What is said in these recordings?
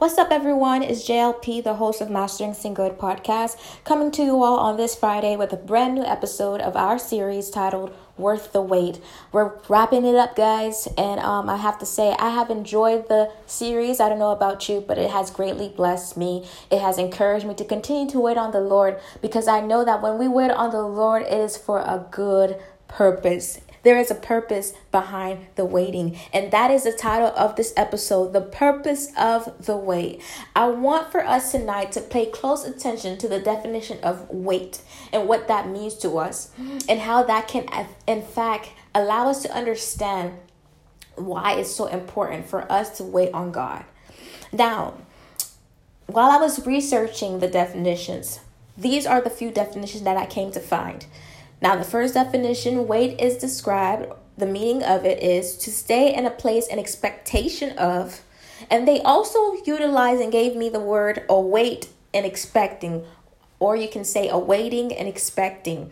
What's up, everyone? It's JLP, the host of Mastering Singlehood podcast, coming to you all on this Friday with a brand new episode of our series titled Worth the Wait. We're wrapping it up, guys, and um, I have to say, I have enjoyed the series. I don't know about you, but it has greatly blessed me. It has encouraged me to continue to wait on the Lord because I know that when we wait on the Lord, it is for a good purpose. There is a purpose behind the waiting. And that is the title of this episode The Purpose of the Wait. I want for us tonight to pay close attention to the definition of wait and what that means to us and how that can, in fact, allow us to understand why it's so important for us to wait on God. Now, while I was researching the definitions, these are the few definitions that I came to find. Now, the first definition, wait is described, the meaning of it is to stay in a place in expectation of. And they also utilized and gave me the word await and expecting, or you can say awaiting and expecting.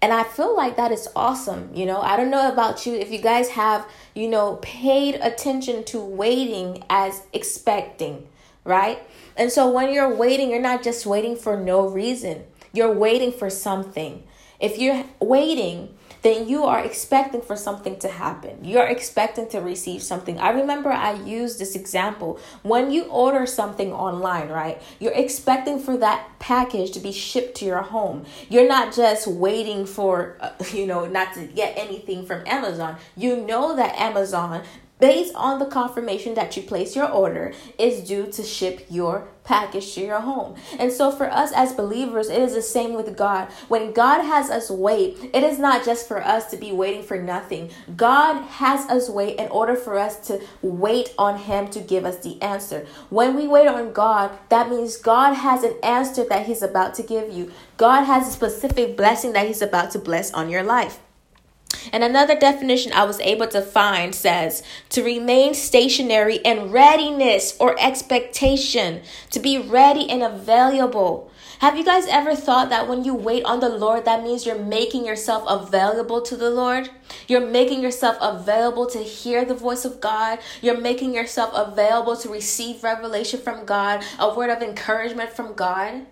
And I feel like that is awesome. You know, I don't know about you if you guys have, you know, paid attention to waiting as expecting, right? And so when you're waiting, you're not just waiting for no reason, you're waiting for something. If you're waiting, then you are expecting for something to happen. You're expecting to receive something. I remember I used this example. When you order something online, right? You're expecting for that package to be shipped to your home. You're not just waiting for, uh, you know, not to get anything from Amazon. You know that Amazon based on the confirmation that you place your order is due to ship your package to your home. And so for us as believers, it is the same with God. When God has us wait, it is not just for us to be waiting for nothing. God has us wait in order for us to wait on him to give us the answer. When we wait on God, that means God has an answer that he's about to give you. God has a specific blessing that he's about to bless on your life. And another definition I was able to find says to remain stationary in readiness or expectation, to be ready and available. Have you guys ever thought that when you wait on the Lord, that means you're making yourself available to the Lord? You're making yourself available to hear the voice of God. You're making yourself available to receive revelation from God, a word of encouragement from God.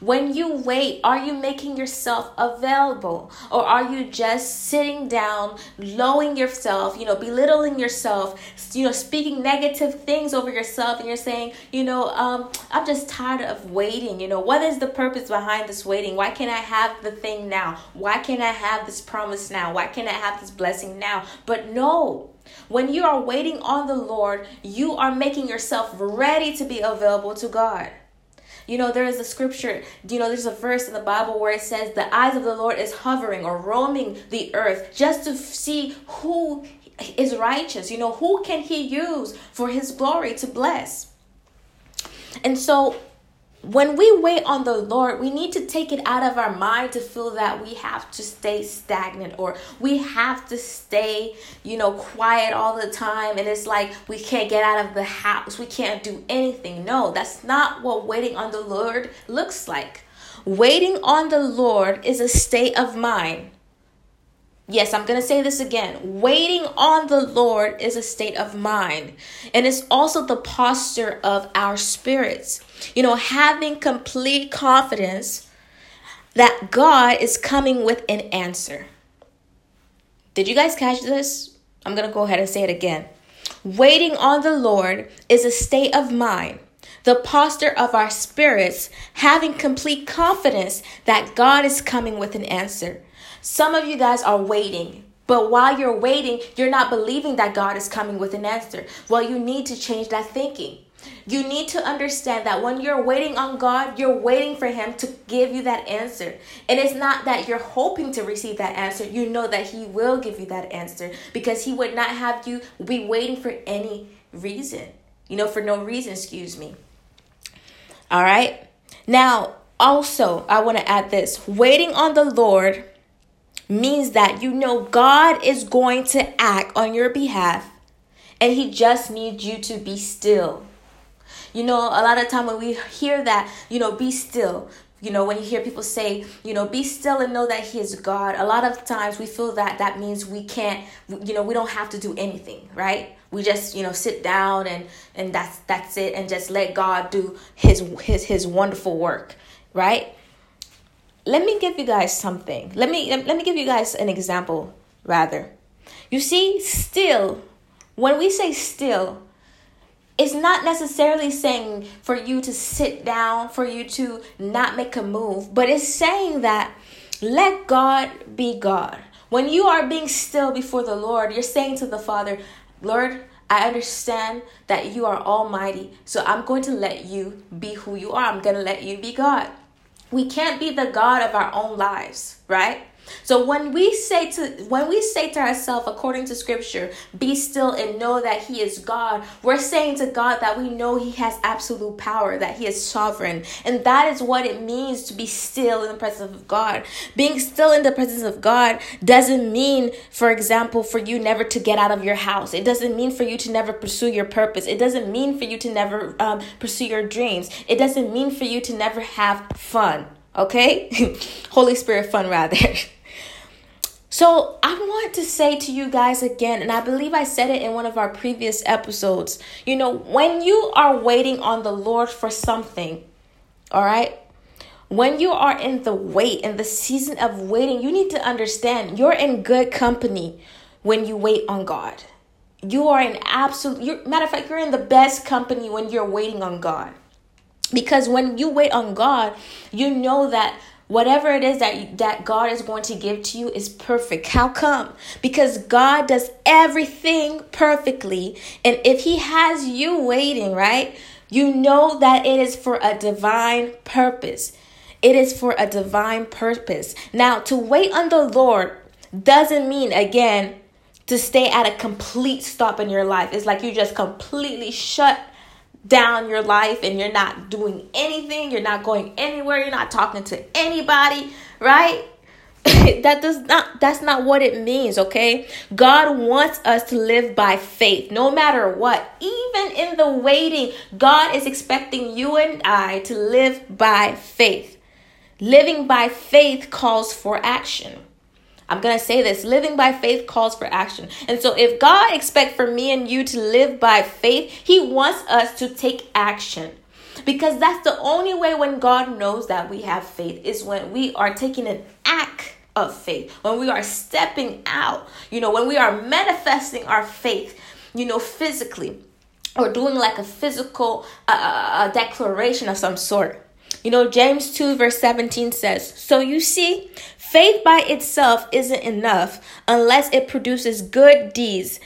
When you wait, are you making yourself available? Or are you just sitting down, lowering yourself, you know, belittling yourself, you know, speaking negative things over yourself, and you're saying, you know, um, I'm just tired of waiting. You know, what is the purpose behind this waiting? Why can't I have the thing now? Why can't I have this promise now? Why can't I have this blessing now? But no. When you are waiting on the Lord, you are making yourself ready to be available to God. You know, there is a scripture, you know, there's a verse in the Bible where it says, The eyes of the Lord is hovering or roaming the earth just to see who is righteous. You know, who can he use for his glory to bless? And so when we wait on the Lord, we need to take it out of our mind to feel that we have to stay stagnant or we have to stay, you know, quiet all the time. And it's like we can't get out of the house, we can't do anything. No, that's not what waiting on the Lord looks like. Waiting on the Lord is a state of mind Yes, I'm going to say this again. Waiting on the Lord is a state of mind, and it's also the posture of our spirits. You know, having complete confidence that God is coming with an answer. Did you guys catch this? I'm going to go ahead and say it again. Waiting on the Lord is a state of mind, the posture of our spirits, having complete confidence that God is coming with an answer. Some of you guys are waiting. But while you're waiting, you're not believing that God is coming with an answer. Well, you need to change that thinking. You need to understand that when you're waiting on God, you're waiting for Him to give you that answer. And it's not that you're hoping to receive that answer. You know that He will give you that answer because He would not have you be waiting for any reason. You know, for no reason, excuse me. All right. Now, also, I want to add this waiting on the Lord means that you know God is going to act on your behalf and he just needs you to be still. You know, a lot of time when we hear that, you know, be still, you know when you hear people say you know be still and know that he is god a lot of times we feel that that means we can't you know we don't have to do anything right we just you know sit down and and that's that's it and just let god do his his his wonderful work right let me give you guys something let me let me give you guys an example rather you see still when we say still it's not necessarily saying for you to sit down, for you to not make a move, but it's saying that let God be God. When you are being still before the Lord, you're saying to the Father, Lord, I understand that you are almighty, so I'm going to let you be who you are. I'm going to let you be God. We can't be the God of our own lives, right? So when we say to when we say to ourselves according to scripture, be still and know that he is God, we're saying to God that we know he has absolute power, that he is sovereign. And that is what it means to be still in the presence of God. Being still in the presence of God doesn't mean, for example, for you never to get out of your house. It doesn't mean for you to never pursue your purpose. It doesn't mean for you to never um, pursue your dreams. It doesn't mean for you to never have fun. Okay? Holy Spirit fun, rather. So, I want to say to you guys again, and I believe I said it in one of our previous episodes. You know, when you are waiting on the Lord for something, all right, when you are in the wait, in the season of waiting, you need to understand you're in good company when you wait on God. You are in absolute, you're, matter of fact, you're in the best company when you're waiting on God. Because when you wait on God, you know that whatever it is that that God is going to give to you is perfect. How come? Because God does everything perfectly, and if he has you waiting, right? You know that it is for a divine purpose. It is for a divine purpose. Now, to wait on the Lord doesn't mean again to stay at a complete stop in your life. It's like you just completely shut down your life and you're not doing anything, you're not going anywhere, you're not talking to anybody, right? that does not that's not what it means, okay? God wants us to live by faith no matter what. Even in the waiting, God is expecting you and I to live by faith. Living by faith calls for action. I'm going to say this living by faith calls for action. And so, if God expects for me and you to live by faith, He wants us to take action. Because that's the only way when God knows that we have faith is when we are taking an act of faith, when we are stepping out, you know, when we are manifesting our faith, you know, physically or doing like a physical uh, uh, uh declaration of some sort. You know, James 2, verse 17 says, So you see, faith by itself isn't enough unless it produces good deeds.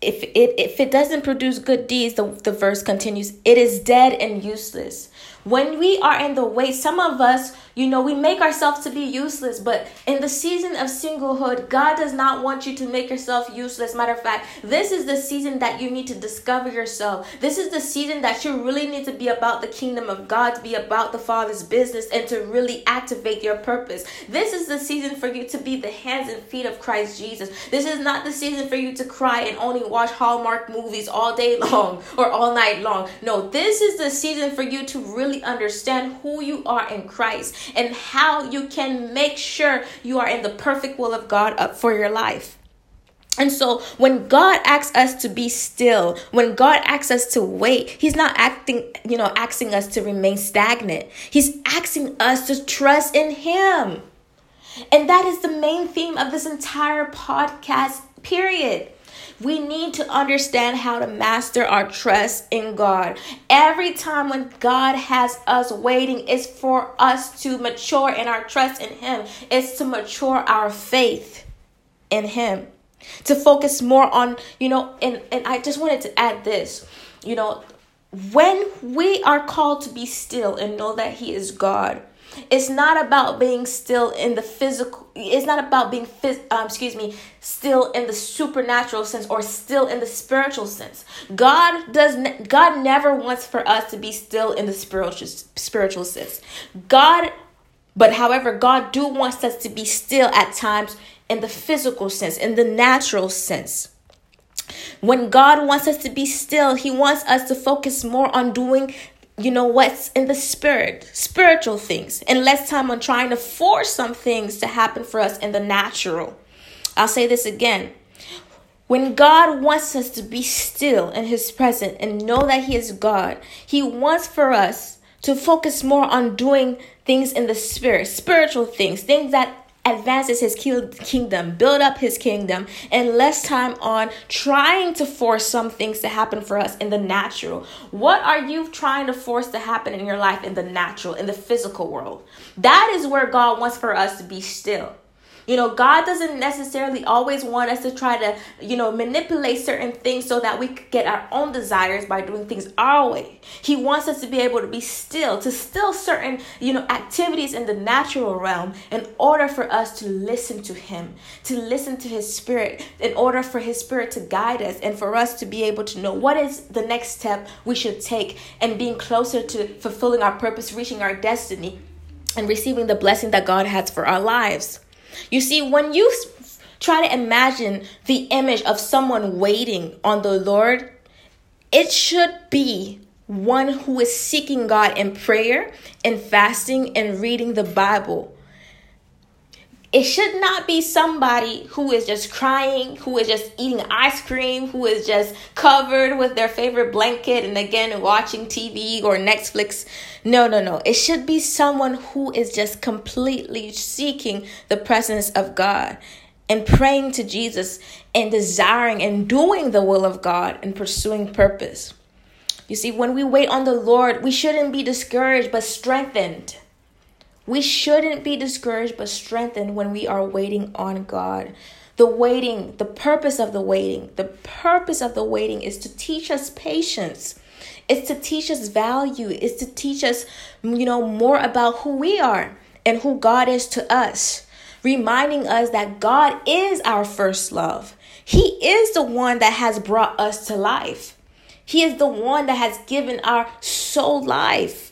If it, if it doesn't produce good deeds, the, the verse continues, it is dead and useless. When we are in the way, some of us, you know, we make ourselves to be useless, but in the season of singlehood, God does not want you to make yourself useless. Matter of fact, this is the season that you need to discover yourself. This is the season that you really need to be about the kingdom of God, to be about the Father's business, and to really activate your purpose. This is the season for you to be the hands and feet of Christ Jesus. This is not the season for you to cry and only watch Hallmark movies all day long or all night long. No, this is the season for you to really really understand who you are in Christ and how you can make sure you are in the perfect will of God for your life. And so when God asks us to be still, when God asks us to wait, he's not acting, you know, asking us to remain stagnant. He's asking us to trust in him. And that is the main theme of this entire podcast period. We need to understand how to master our trust in God. Every time when God has us waiting, it's for us to mature in our trust in Him, it's to mature our faith in Him, to focus more on, you know, and, and I just wanted to add this, you know, when we are called to be still and know that He is God it's not about being still in the physical. It's not about being, phys, um, excuse me, still in the supernatural sense or still in the spiritual sense. God does. Ne- God never wants for us to be still in the spiritual spiritual sense. God, but however, God do wants us to be still at times in the physical sense, in the natural sense. When God wants us to be still, He wants us to focus more on doing you know what's in the spirit spiritual things. And less time on trying to force some things to happen for us in the natural. I'll say this again. When god wants us to be still in his presence and know that he is god he wants for us to focus more on doing things in the spirit spiritual things things that advances his kingdom, build up his kingdom, and less time on trying to force some things to happen for us in the natural. What are you trying to force to happen in your life in the natural, in the physical world? That is where God wants for us to be still. You know, God doesn't necessarily always want us to try to, you know, manipulate certain things so that we could get our own desires by doing things our way. He wants us to be able to be still, to still certain, you know, activities in the natural realm in order for us to listen to Him, to listen to His Spirit, in order for His Spirit to guide us and for us to be able to know what is the next step we should take and being closer to fulfilling our purpose, reaching our destiny, and receiving the blessing that God has for our lives. You see, when you try to imagine the image of someone waiting on the Lord, it should be one who is seeking God in prayer and fasting and reading the Bible. It should not be somebody who is just crying, who is just eating ice cream, who is just covered with their favorite blanket and again watching TV or Netflix. No, no, no. It should be someone who is just completely seeking the presence of God and praying to Jesus and desiring and doing the will of God and pursuing purpose. You see, when we wait on the Lord, we shouldn't be discouraged but strengthened. We shouldn't be discouraged but strengthened when we are waiting on God. The waiting, the purpose of the waiting, the purpose of the waiting is to teach us patience. It's to teach us value. It's to teach us, you know, more about who we are and who God is to us. Reminding us that God is our first love. He is the one that has brought us to life. He is the one that has given our soul life.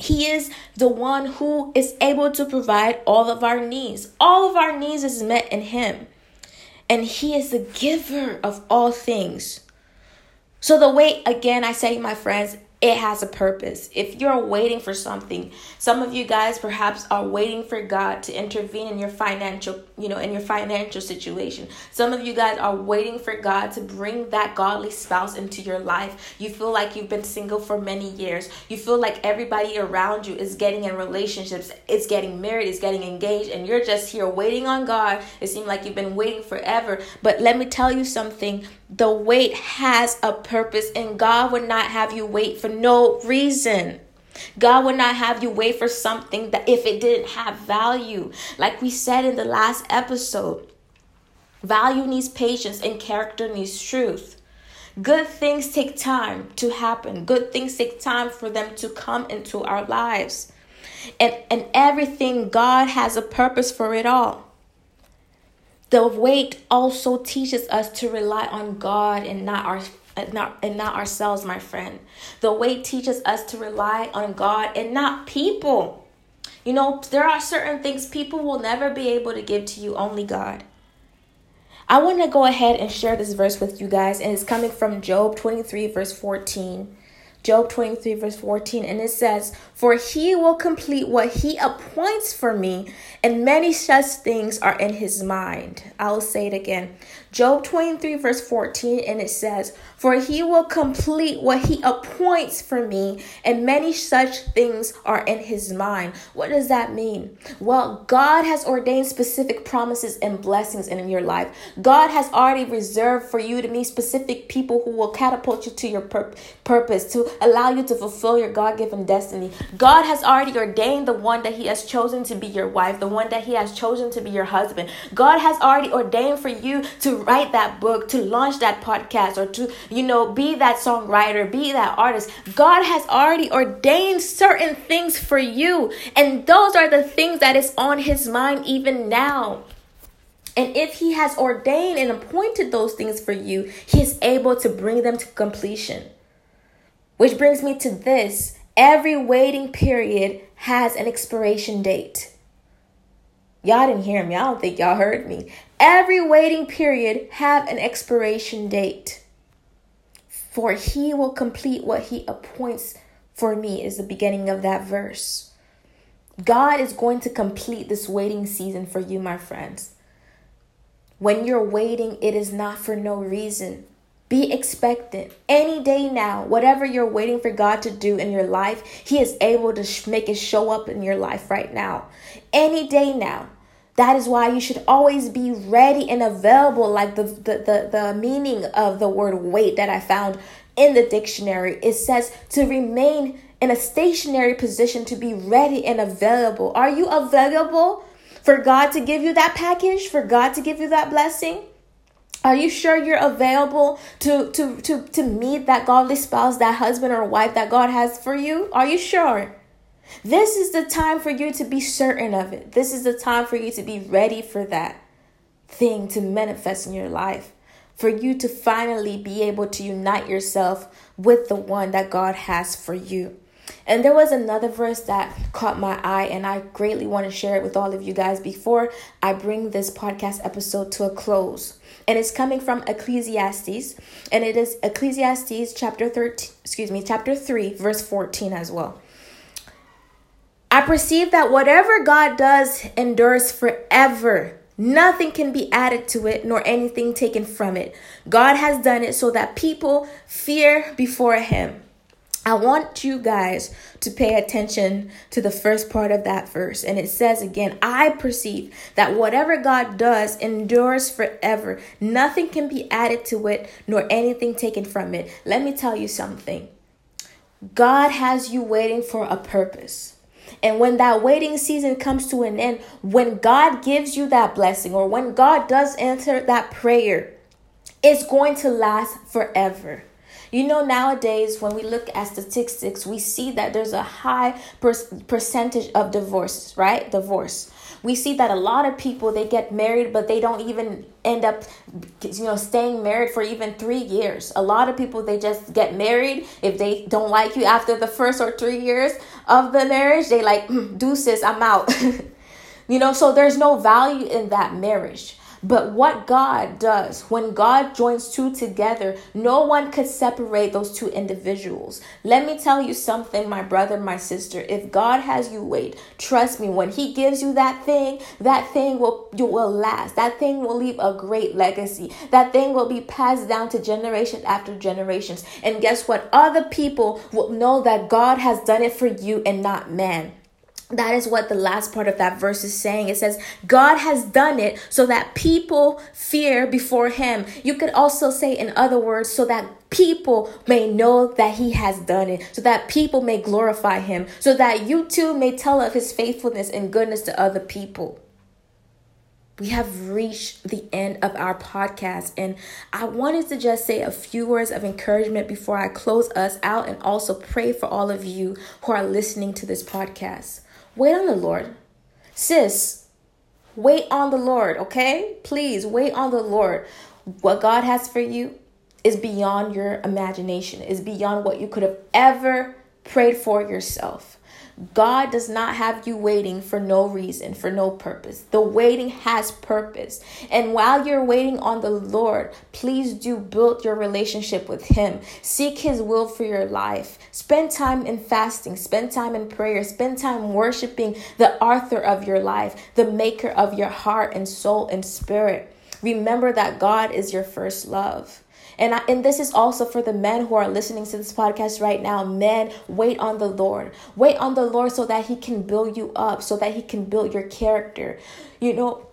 He is the one who is able to provide all of our needs. All of our needs is met in Him. And He is the giver of all things. So, the way, again, I say, my friends, it has a purpose. If you're waiting for something, some of you guys perhaps are waiting for God to intervene in your financial, you know, in your financial situation. Some of you guys are waiting for God to bring that godly spouse into your life. You feel like you've been single for many years. You feel like everybody around you is getting in relationships, is getting married, is getting engaged, and you're just here waiting on God. It seems like you've been waiting forever. But let me tell you something the wait has a purpose, and God would not have you wait for no reason. God would not have you wait for something that if it didn't have value. Like we said in the last episode, value needs patience and character needs truth. Good things take time to happen. Good things take time for them to come into our lives. And and everything God has a purpose for it all. The wait also teaches us to rely on God and not our not and not ourselves, my friend. The wait teaches us to rely on God and not people. You know, there are certain things people will never be able to give to you, only God. I want to go ahead and share this verse with you guys, and it's coming from Job 23, verse 14. Job 23, verse 14, and it says, For he will complete what he appoints for me, and many such things are in his mind. I'll say it again. Job 23, verse 14, and it says, For he will complete what he appoints for me, and many such things are in his mind. What does that mean? Well, God has ordained specific promises and blessings in your life. God has already reserved for you to meet specific people who will catapult you to your pur- purpose, to allow you to fulfill your God given destiny. God has already ordained the one that he has chosen to be your wife, the one that he has chosen to be your husband. God has already ordained for you to write that book, to launch that podcast, or to, you know, be that songwriter, be that artist. God has already ordained certain things for you. And those are the things that is on his mind even now. And if he has ordained and appointed those things for you, he is able to bring them to completion. Which brings me to this every waiting period has an expiration date. Y'all didn't hear me. I don't think y'all heard me. Every waiting period have an expiration date. For he will complete what he appoints for me is the beginning of that verse. God is going to complete this waiting season for you, my friends. When you're waiting, it is not for no reason. Be expectant. Any day now, whatever you're waiting for God to do in your life, He is able to make it show up in your life right now. Any day now. That is why you should always be ready and available, like the, the, the, the meaning of the word wait that I found in the dictionary. It says to remain in a stationary position, to be ready and available. Are you available for God to give you that package, for God to give you that blessing? Are you sure you're available to, to, to, to meet that godly spouse, that husband or wife that God has for you? Are you sure? This is the time for you to be certain of it. This is the time for you to be ready for that thing to manifest in your life. For you to finally be able to unite yourself with the one that God has for you. And there was another verse that caught my eye, and I greatly want to share it with all of you guys before I bring this podcast episode to a close. And it's coming from Ecclesiastes, and it is Ecclesiastes chapter 13, excuse me, chapter 3, verse 14 as well. I perceive that whatever God does endures forever. Nothing can be added to it, nor anything taken from it. God has done it so that people fear before Him. I want you guys to pay attention to the first part of that verse. And it says again, I perceive that whatever God does endures forever. Nothing can be added to it, nor anything taken from it. Let me tell you something God has you waiting for a purpose. And when that waiting season comes to an end, when God gives you that blessing or when God does answer that prayer, it's going to last forever. You know, nowadays, when we look at statistics, we see that there's a high per- percentage of divorces, right? Divorce. We see that a lot of people they get married, but they don't even end up, you know, staying married for even three years. A lot of people they just get married if they don't like you after the first or three years of the marriage. They like mm, deuces, I'm out. you know, so there's no value in that marriage. But what God does, when God joins two together, no one could separate those two individuals. Let me tell you something, my brother, my sister. If God has you wait, trust me, when He gives you that thing, that thing will will last. That thing will leave a great legacy. That thing will be passed down to generation after generations. And guess what? Other people will know that God has done it for you and not man. That is what the last part of that verse is saying. It says, God has done it so that people fear before him. You could also say, in other words, so that people may know that he has done it, so that people may glorify him, so that you too may tell of his faithfulness and goodness to other people. We have reached the end of our podcast, and I wanted to just say a few words of encouragement before I close us out and also pray for all of you who are listening to this podcast. Wait on the Lord. Sis, wait on the Lord, okay? Please wait on the Lord. What God has for you is beyond your imagination, is beyond what you could have ever prayed for yourself. God does not have you waiting for no reason, for no purpose. The waiting has purpose. And while you're waiting on the Lord, please do build your relationship with Him. Seek His will for your life. Spend time in fasting, spend time in prayer, spend time worshiping the author of your life, the maker of your heart and soul and spirit. Remember that God is your first love. And I, and this is also for the men who are listening to this podcast right now. Men, wait on the Lord. Wait on the Lord so that he can build you up, so that he can build your character. You know,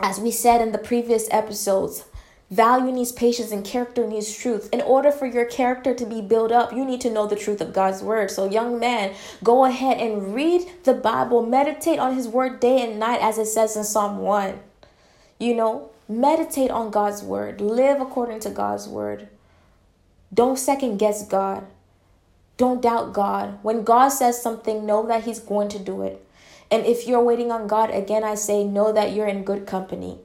as we said in the previous episodes, Value needs patience and character needs truth. In order for your character to be built up, you need to know the truth of God's word. So, young man, go ahead and read the Bible, meditate on his word day and night, as it says in Psalm 1. You know, Meditate on God's word. Live according to God's word. Don't second guess God. Don't doubt God. When God says something, know that He's going to do it. And if you're waiting on God, again, I say, know that you're in good company.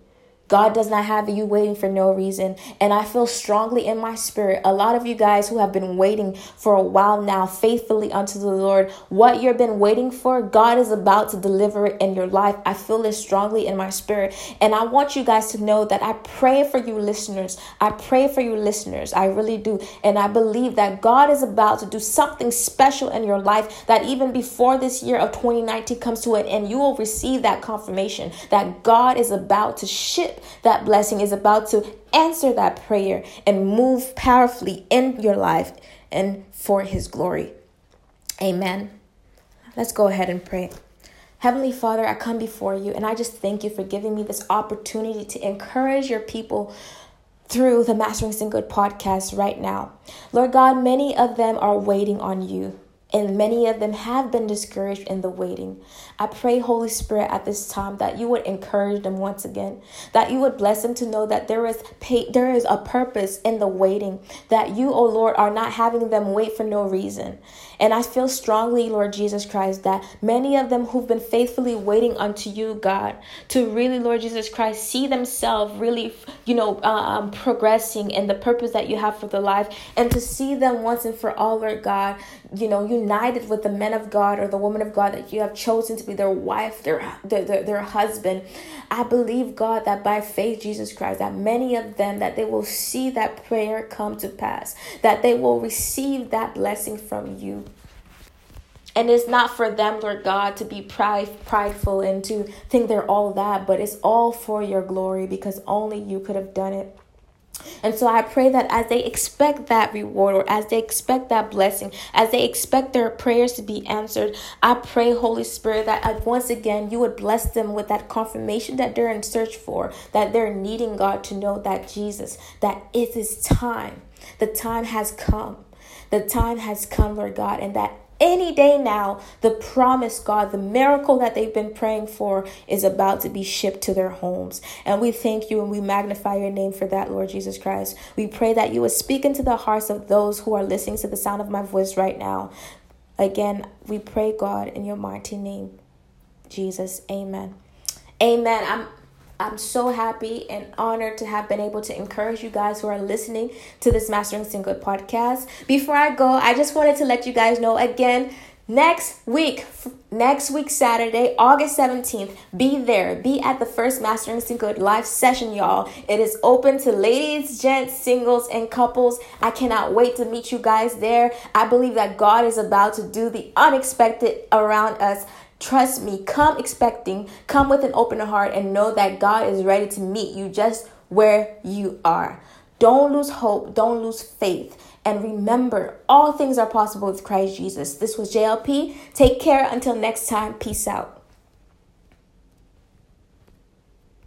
God does not have you waiting for no reason. And I feel strongly in my spirit, a lot of you guys who have been waiting for a while now, faithfully unto the Lord, what you've been waiting for, God is about to deliver it in your life. I feel this strongly in my spirit. And I want you guys to know that I pray for you listeners. I pray for you listeners. I really do. And I believe that God is about to do something special in your life that even before this year of 2019 comes to an end, you will receive that confirmation that God is about to ship that blessing is about to answer that prayer and move powerfully in your life and for his glory. Amen. Let's go ahead and pray. Heavenly Father, I come before you and I just thank you for giving me this opportunity to encourage your people through the Mastering Singlehood podcast right now. Lord God, many of them are waiting on you and many of them have been discouraged in the waiting. I pray, Holy Spirit, at this time that you would encourage them once again, that you would bless them to know that there is pay, there is a purpose in the waiting, that you, O oh Lord, are not having them wait for no reason. And I feel strongly, Lord Jesus Christ, that many of them who've been faithfully waiting unto you, God, to really, Lord Jesus Christ, see themselves really, you know, uh, um, progressing in the purpose that you have for their life, and to see them once and for all, Lord God, you know, united with the men of God or the woman of God that you have chosen to be their wife, their, their, their, their husband. I believe, God, that by faith, Jesus Christ, that many of them, that they will see that prayer come to pass, that they will receive that blessing from you. And it's not for them, Lord God, to be pride, prideful and to think they're all that, but it's all for your glory because only you could have done it. And so I pray that as they expect that reward or as they expect that blessing, as they expect their prayers to be answered, I pray, Holy Spirit, that uh, once again you would bless them with that confirmation that they're in search for, that they're needing God to know that Jesus, that it is time. The time has come. The time has come, Lord God, and that any day now, the promise, God, the miracle that they've been praying for is about to be shipped to their homes. And we thank you and we magnify your name for that, Lord Jesus Christ. We pray that you would speak into the hearts of those who are listening to the sound of my voice right now. Again, we pray, God, in your mighty name, Jesus. Amen. Amen. I'm I'm so happy and honored to have been able to encourage you guys who are listening to this Mastering Singlehood podcast. Before I go, I just wanted to let you guys know again next week next week saturday august 17th be there. Be at the first mastering singlehood live session y'all. It is open to ladies gents singles and couples. I cannot wait to meet you guys there. I believe that god is about to do the unexpected around us Trust me, come expecting, come with an open heart, and know that God is ready to meet you just where you are. Don't lose hope, don't lose faith. And remember, all things are possible with Christ Jesus. This was JLP. Take care until next time. Peace out.